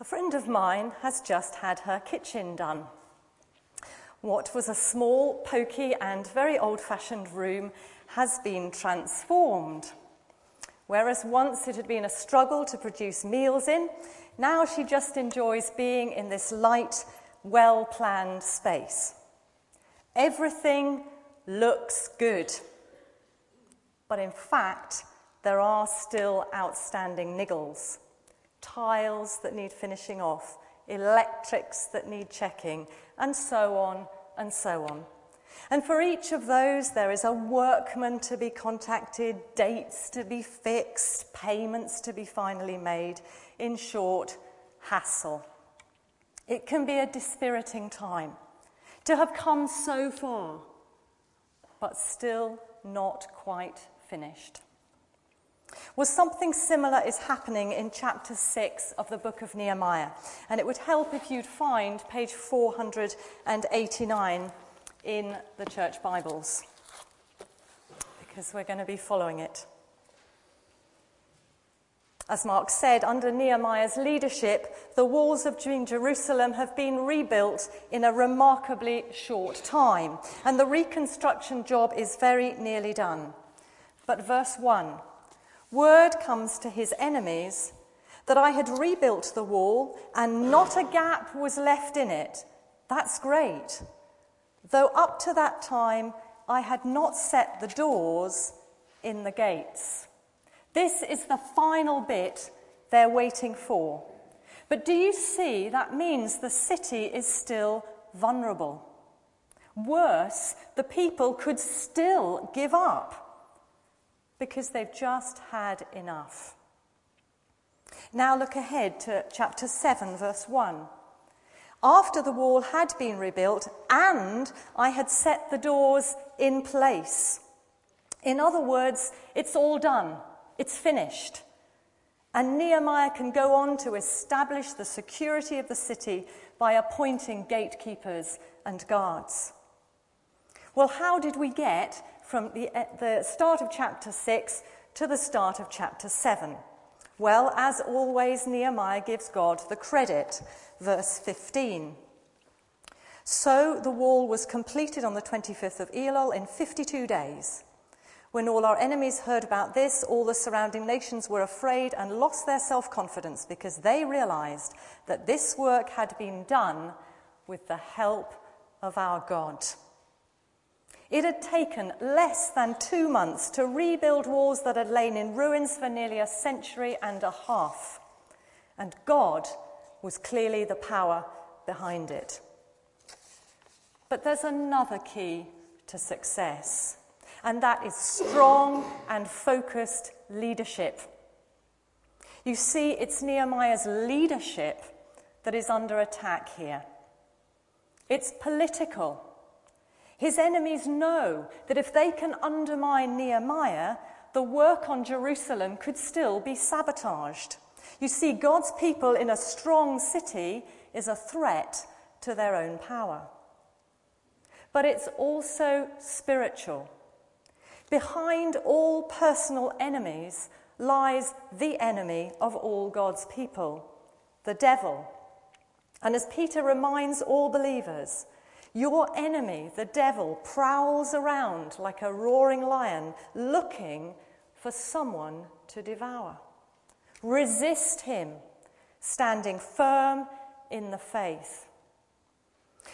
A friend of mine has just had her kitchen done. What was a small, poky, and very old fashioned room has been transformed. Whereas once it had been a struggle to produce meals in, now she just enjoys being in this light, well planned space. Everything looks good. But in fact, there are still outstanding niggles tiles that need finishing off, electrics that need checking, and so on and so on. And for each of those, there is a workman to be contacted, dates to be fixed, payments to be finally made. In short, hassle. It can be a dispiriting time to have come so far, but still not quite finished. Well, something similar is happening in chapter 6 of the book of Nehemiah, and it would help if you'd find page 489 in the church Bibles, because we're going to be following it. As Mark said, under Nehemiah's leadership, the walls of Jerusalem have been rebuilt in a remarkably short time, and the reconstruction job is very nearly done. But verse 1 word comes to his enemies that I had rebuilt the wall and not a gap was left in it. That's great. Though up to that time I had not set the doors in the gates. This is the final bit they're waiting for. But do you see that means the city is still vulnerable? Worse, the people could still give up because they've just had enough. Now look ahead to chapter 7, verse 1. After the wall had been rebuilt and I had set the doors in place. In other words, it's all done, it's finished. And Nehemiah can go on to establish the security of the city by appointing gatekeepers and guards. Well, how did we get from the, eh, the start of chapter 6 to the start of chapter 7? Well, as always, Nehemiah gives God the credit. Verse 15. So the wall was completed on the 25th of Elul in 52 days. When all our enemies heard about this, all the surrounding nations were afraid and lost their self confidence because they realized that this work had been done with the help of our God. It had taken less than two months to rebuild walls that had lain in ruins for nearly a century and a half. And God was clearly the power behind it. But there's another key to success, and that is strong and focused leadership. You see, it's Nehemiah's leadership that is under attack here. It's political. His enemies know that if they can undermine Nehemiah, the work on Jerusalem could still be sabotaged. You see, God's people in a strong city is a threat to their own power. But it's also spiritual. Behind all personal enemies lies the enemy of all God's people, the devil. And as Peter reminds all believers, your enemy, the devil, prowls around like a roaring lion looking for someone to devour. Resist him, standing firm in the faith.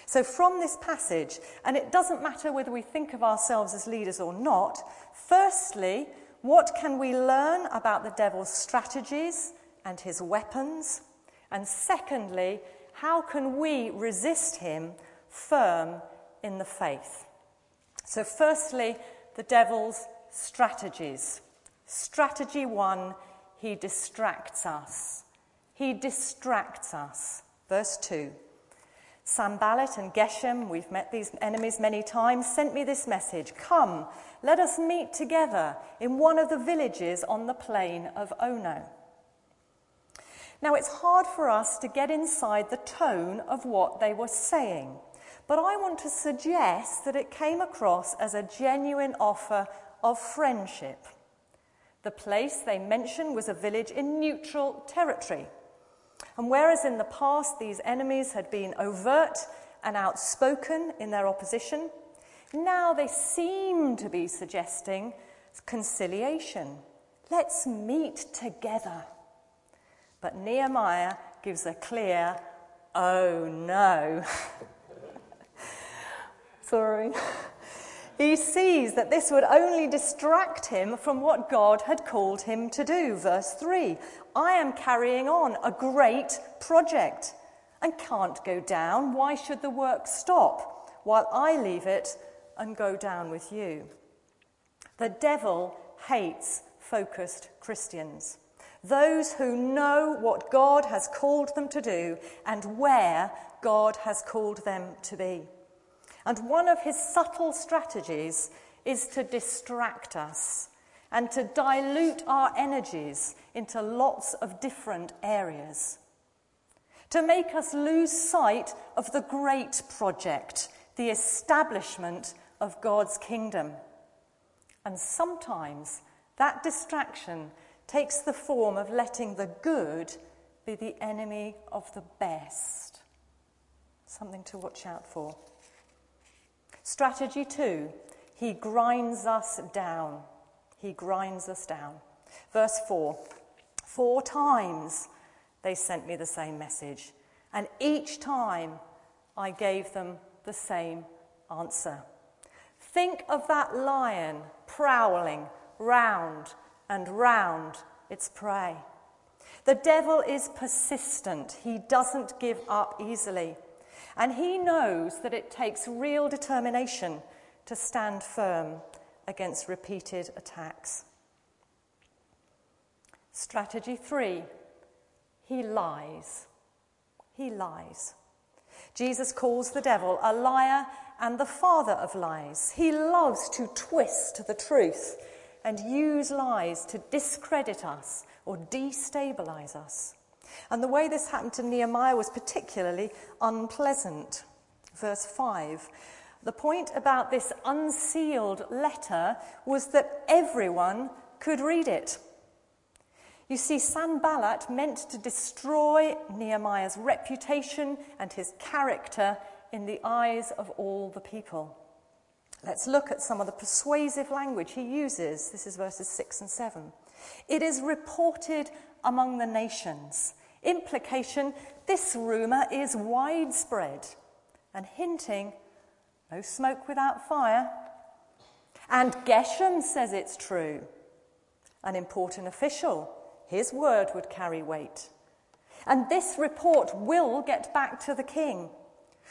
So, from this passage, and it doesn't matter whether we think of ourselves as leaders or not, firstly, what can we learn about the devil's strategies and his weapons? And secondly, how can we resist him firm in the faith. So, firstly, the devil's strategies. Strategy one, he distracts us. He distracts us. Verse 2. Sanballat and Geshem, we've met these enemies many times, sent me this message Come, let us meet together in one of the villages on the plain of Ono. Now, it's hard for us to get inside the tone of what they were saying. But I want to suggest that it came across as a genuine offer of friendship. The place they mentioned was a village in neutral territory. And whereas in the past these enemies had been overt and outspoken in their opposition, now they seem to be suggesting conciliation. Let's meet together. But Nehemiah gives a clear, oh no. He sees that this would only distract him from what God had called him to do. Verse 3 I am carrying on a great project and can't go down. Why should the work stop while I leave it and go down with you? The devil hates focused Christians, those who know what God has called them to do and where God has called them to be. And one of his subtle strategies is to distract us and to dilute our energies into lots of different areas. To make us lose sight of the great project, the establishment of God's kingdom. And sometimes that distraction takes the form of letting the good be the enemy of the best. Something to watch out for. Strategy two, he grinds us down. He grinds us down. Verse four, four times they sent me the same message, and each time I gave them the same answer. Think of that lion prowling round and round its prey. The devil is persistent, he doesn't give up easily. And he knows that it takes real determination to stand firm against repeated attacks. Strategy three he lies. He lies. Jesus calls the devil a liar and the father of lies. He loves to twist the truth and use lies to discredit us or destabilize us. And the way this happened to Nehemiah was particularly unpleasant. Verse 5. The point about this unsealed letter was that everyone could read it. You see, Sanballat meant to destroy Nehemiah's reputation and his character in the eyes of all the people. Let's look at some of the persuasive language he uses. This is verses 6 and 7. It is reported among the nations. Implication this rumour is widespread and hinting no smoke without fire. And Geshem says it's true. An important official, his word would carry weight. And this report will get back to the king.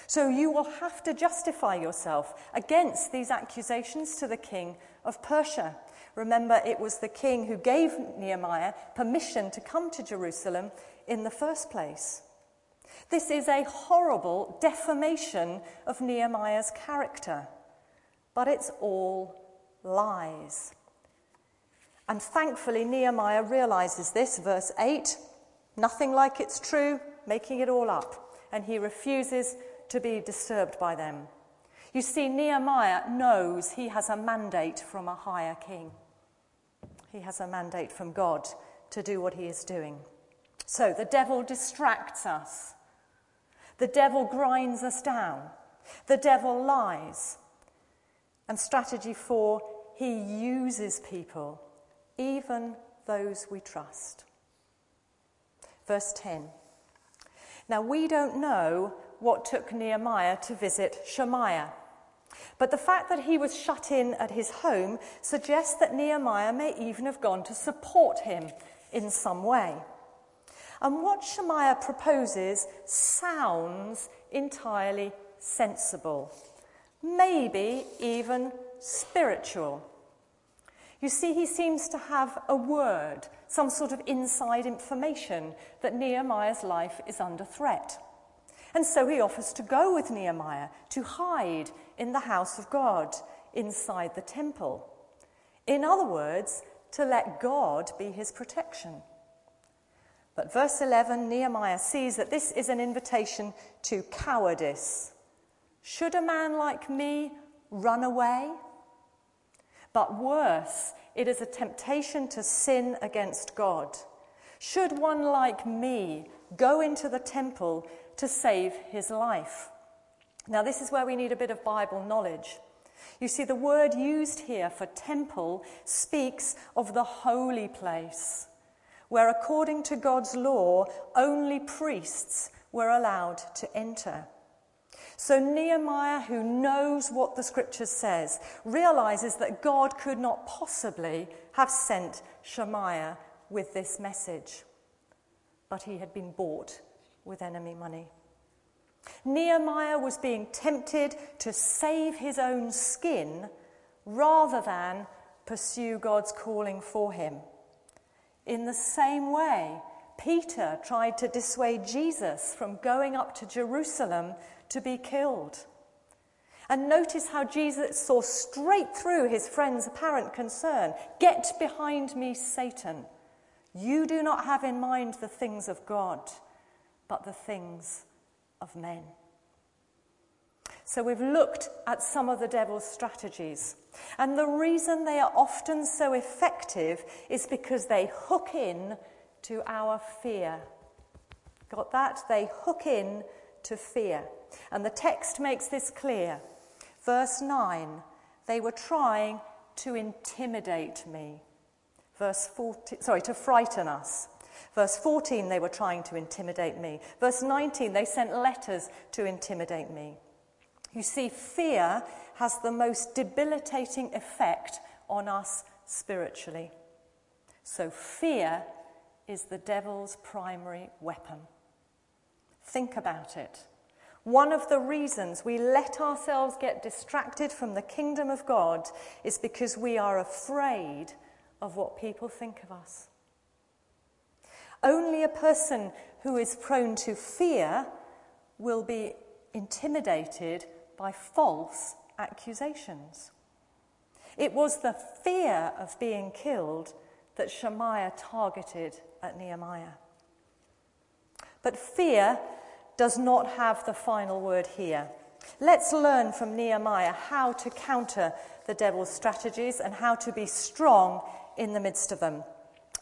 So you will have to justify yourself against these accusations to the king of Persia. Remember, it was the king who gave Nehemiah permission to come to Jerusalem in the first place. This is a horrible defamation of Nehemiah's character, but it's all lies. And thankfully, Nehemiah realizes this, verse 8 nothing like it's true, making it all up, and he refuses to be disturbed by them. You see, Nehemiah knows he has a mandate from a higher king. He has a mandate from God to do what he is doing. So the devil distracts us. The devil grinds us down. The devil lies. And strategy four, he uses people, even those we trust. Verse 10. Now, we don't know what took Nehemiah to visit Shemaiah. But the fact that he was shut in at his home suggests that Nehemiah may even have gone to support him in some way. And what Shemaiah proposes sounds entirely sensible, maybe even spiritual. You see, he seems to have a word, some sort of inside information that Nehemiah's life is under threat. And so he offers to go with Nehemiah to hide in the house of God, inside the temple. In other words, to let God be his protection. But verse 11, Nehemiah sees that this is an invitation to cowardice. Should a man like me run away? But worse, it is a temptation to sin against God. Should one like me go into the temple to save his life. Now, this is where we need a bit of Bible knowledge. You see, the word used here for temple speaks of the holy place, where according to God's law, only priests were allowed to enter. So Nehemiah, who knows what the scripture says, realizes that God could not possibly have sent Shemaiah with this message. But he had been bought with enemy money. Nehemiah was being tempted to save his own skin rather than pursue God's calling for him. In the same way, Peter tried to dissuade Jesus from going up to Jerusalem to be killed. And notice how Jesus saw straight through his friend's apparent concern. Get behind me, Satan. You do not have in mind the things of God, but the things of men. So we've looked at some of the devil's strategies. And the reason they are often so effective is because they hook in to our fear. Got that? They hook in to fear. And the text makes this clear. Verse 9, they were trying to intimidate me. Verse 14, sorry, to frighten us. Verse 14, they were trying to intimidate me. Verse 19, they sent letters to intimidate me. You see, fear has the most debilitating effect on us spiritually. So, fear is the devil's primary weapon. Think about it. One of the reasons we let ourselves get distracted from the kingdom of God is because we are afraid of what people think of us. Only a person who is prone to fear will be intimidated by false accusations. It was the fear of being killed that Shemaiah targeted at Nehemiah. But fear does not have the final word here. Let's learn from Nehemiah how to counter the devil's strategies and how to be strong in the midst of them.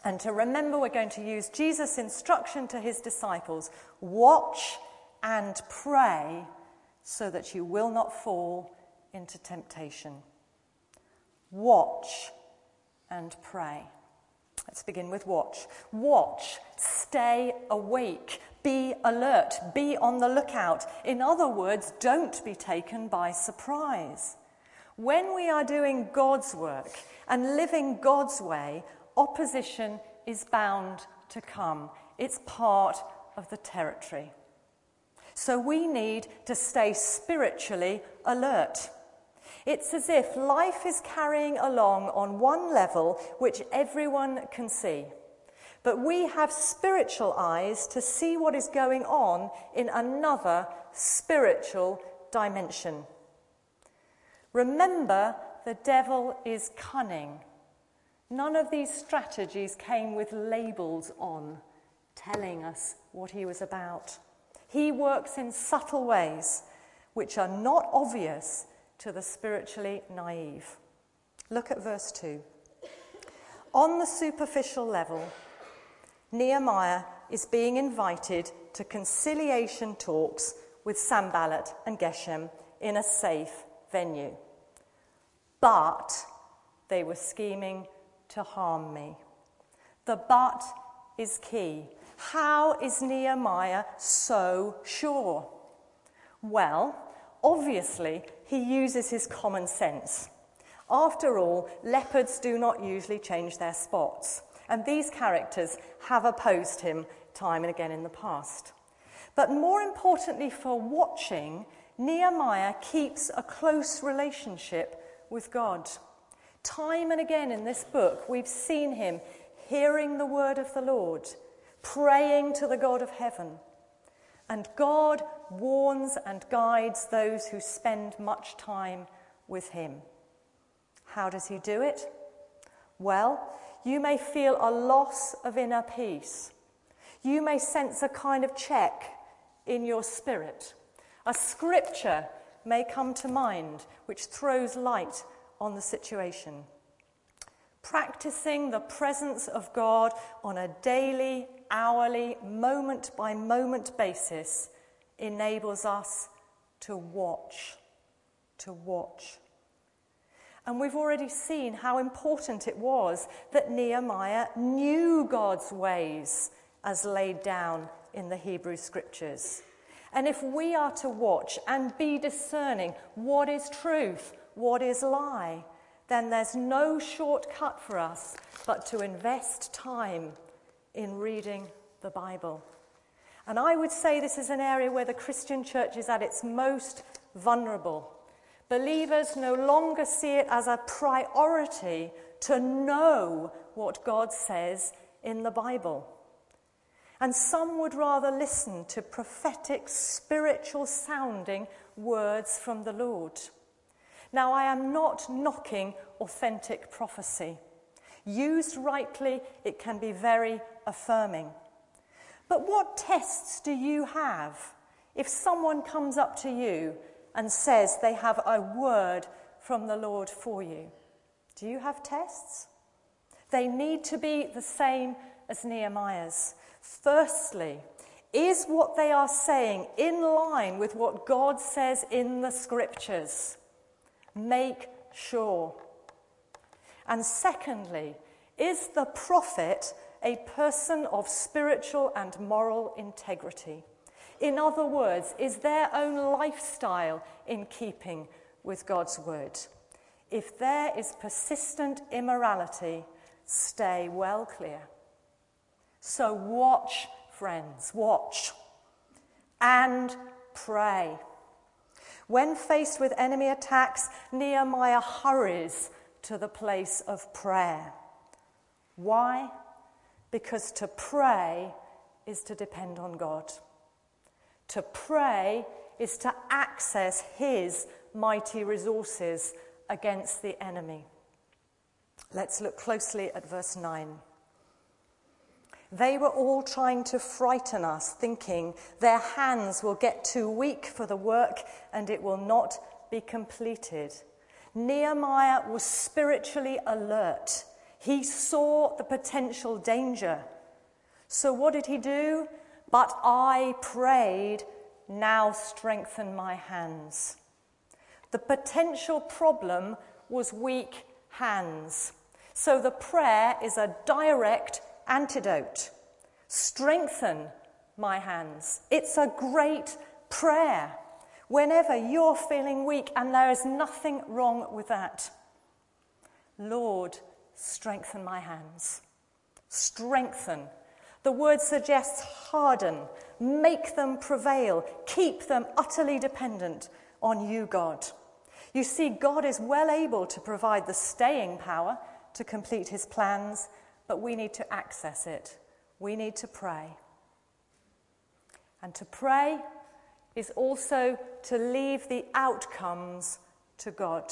And to remember, we're going to use Jesus' instruction to his disciples watch and pray so that you will not fall into temptation. Watch and pray. Let's begin with watch. Watch, stay awake, be alert, be on the lookout. In other words, don't be taken by surprise. When we are doing God's work and living God's way, opposition is bound to come. It's part of the territory. So we need to stay spiritually alert. It's as if life is carrying along on one level which everyone can see. But we have spiritual eyes to see what is going on in another spiritual dimension. Remember, the devil is cunning. None of these strategies came with labels on, telling us what he was about. He works in subtle ways which are not obvious to the spiritually naive. Look at verse 2. On the superficial level, Nehemiah is being invited to conciliation talks with Sanballat and Geshem in a safe venue. But they were scheming to harm me. The but is key. How is Nehemiah so sure? Well, obviously, he uses his common sense. After all, leopards do not usually change their spots. And these characters have opposed him time and again in the past. But more importantly for watching, Nehemiah keeps a close relationship with God. Time and again in this book, we've seen him hearing the word of the Lord, praying to the God of heaven. And God warns and guides those who spend much time with him. How does he do it? Well, you may feel a loss of inner peace. You may sense a kind of check in your spirit. A scripture may come to mind which throws light on the situation. Practicing the presence of God on a daily, hourly, moment by moment basis enables us to watch. To watch. And we've already seen how important it was that Nehemiah knew God's ways as laid down in the Hebrew scriptures. And if we are to watch and be discerning what is truth, what is lie, then there's no shortcut for us but to invest time in reading the Bible. And I would say this is an area where the Christian church is at its most vulnerable. Believers no longer see it as a priority to know what God says in the Bible. And some would rather listen to prophetic, spiritual sounding words from the Lord. Now, I am not knocking authentic prophecy. Used rightly, it can be very affirming. But what tests do you have if someone comes up to you and says they have a word from the Lord for you. Do you have tests? They need to be the same as Nehemiah's. Firstly, is what they are saying in line with what God says in the scriptures? Make sure. And secondly, is the prophet a person of spiritual and moral integrity? In other words, is their own lifestyle in keeping with God's word? If there is persistent immorality, stay well clear. So watch, friends, watch and pray. When faced with enemy attacks, Nehemiah hurries to the place of prayer. Why? Because to pray is to depend on God. To pray is to access his mighty resources against the enemy. Let's look closely at verse 9. They were all trying to frighten us, thinking their hands will get too weak for the work and it will not be completed. Nehemiah was spiritually alert. He saw the potential danger. So, what did he do? But I prayed, now strengthen my hands. The potential problem was weak hands. So the prayer is a direct antidote. Strengthen my hands. It's a great prayer whenever you're feeling weak, and there is nothing wrong with that. Lord, strengthen my hands. Strengthen the word suggests harden, make them prevail, keep them utterly dependent on you, God. You see, God is well able to provide the staying power to complete his plans, but we need to access it. We need to pray. And to pray is also to leave the outcomes to God.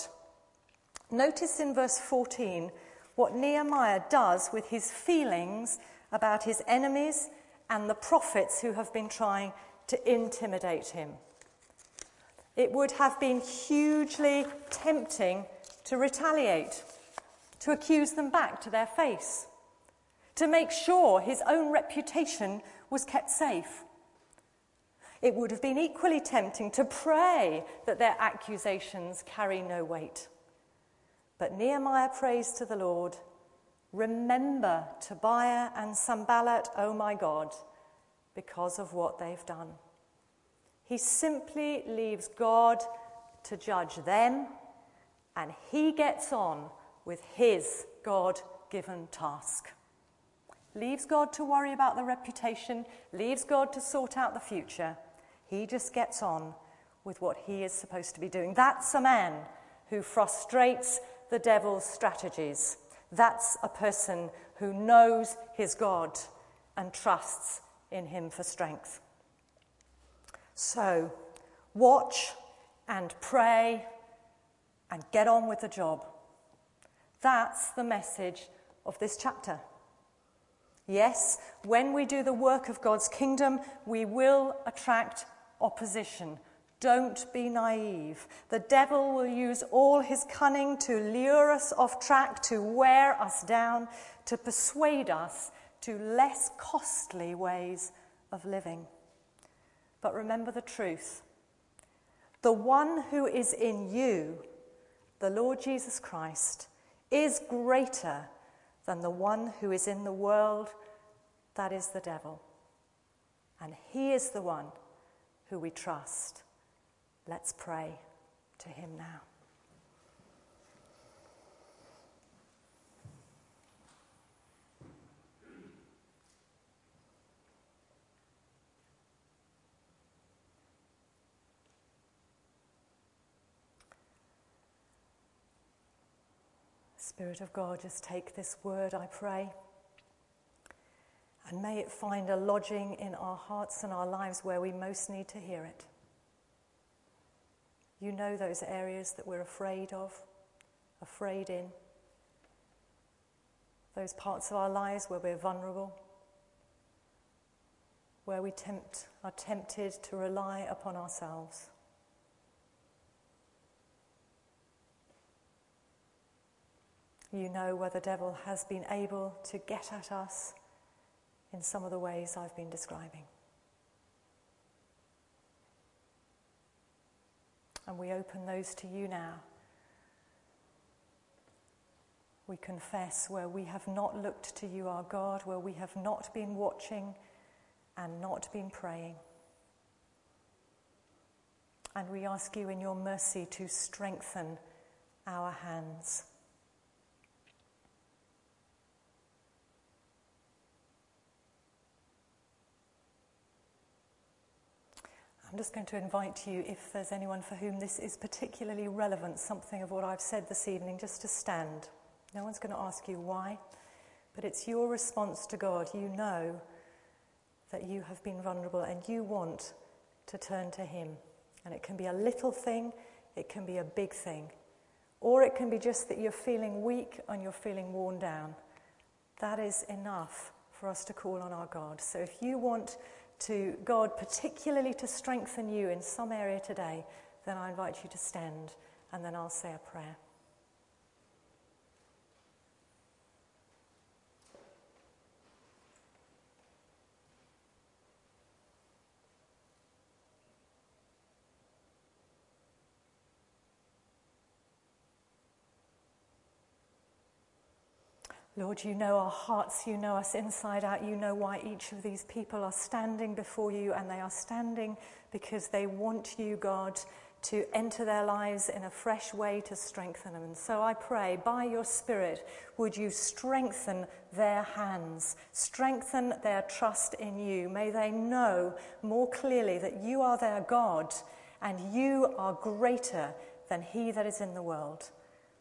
Notice in verse 14 what Nehemiah does with his feelings about his enemies and the prophets who have been trying to intimidate him. It would have been hugely tempting to retaliate, to accuse them back to their face, to make sure his own reputation was kept safe. It would have been equally tempting to pray that their accusations carry no weight. But Nehemiah prays to the Lord Remember Tobiah and Sanballat, oh my God, because of what they've done. He simply leaves God to judge them, and he gets on with his God given task. Leaves God to worry about the reputation, leaves God to sort out the future. He just gets on with what he is supposed to be doing. That's a man who frustrates the devil's strategies that's a person who knows his God and trusts in him for strength. So, watch and pray and get on with the job. That's the message of this chapter. Yes, when we do the work of God's kingdom, we will attract opposition. Don't be naive. The devil will use all his cunning to lure us off track, to wear us down, to persuade us to less costly ways of living. But remember the truth the one who is in you, the Lord Jesus Christ, is greater than the one who is in the world, that is the devil. And he is the one who we trust. Let's pray to him now. Spirit of God, just take this word, I pray, and may it find a lodging in our hearts and our lives where we most need to hear it. You know those areas that we're afraid of, afraid in, those parts of our lives where we're vulnerable, where we tempt, are tempted to rely upon ourselves. You know where the devil has been able to get at us in some of the ways I've been describing. And we open those to you now. We confess where we have not looked to you, our God, where we have not been watching and not been praying. And we ask you in your mercy to strengthen our hands. I'm just going to invite you, if there's anyone for whom this is particularly relevant, something of what I've said this evening, just to stand. No one's going to ask you why, but it's your response to God. You know that you have been vulnerable and you want to turn to Him. And it can be a little thing, it can be a big thing, or it can be just that you're feeling weak and you're feeling worn down. That is enough for us to call on our God. So if you want to God, particularly to strengthen you in some area today, then I invite you to stand and then I'll say a prayer. Lord, you know our hearts, you know us inside out, you know why each of these people are standing before you, and they are standing because they want you, God, to enter their lives in a fresh way to strengthen them. And so I pray, by your Spirit, would you strengthen their hands, strengthen their trust in you. May they know more clearly that you are their God and you are greater than he that is in the world.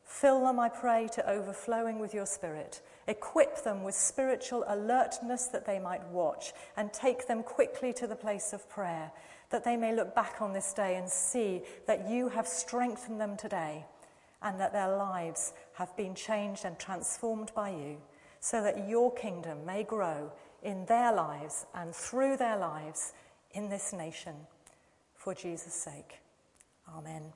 Fill them, I pray, to overflowing with your Spirit. Equip them with spiritual alertness that they might watch, and take them quickly to the place of prayer, that they may look back on this day and see that you have strengthened them today, and that their lives have been changed and transformed by you, so that your kingdom may grow in their lives and through their lives in this nation. For Jesus' sake. Amen.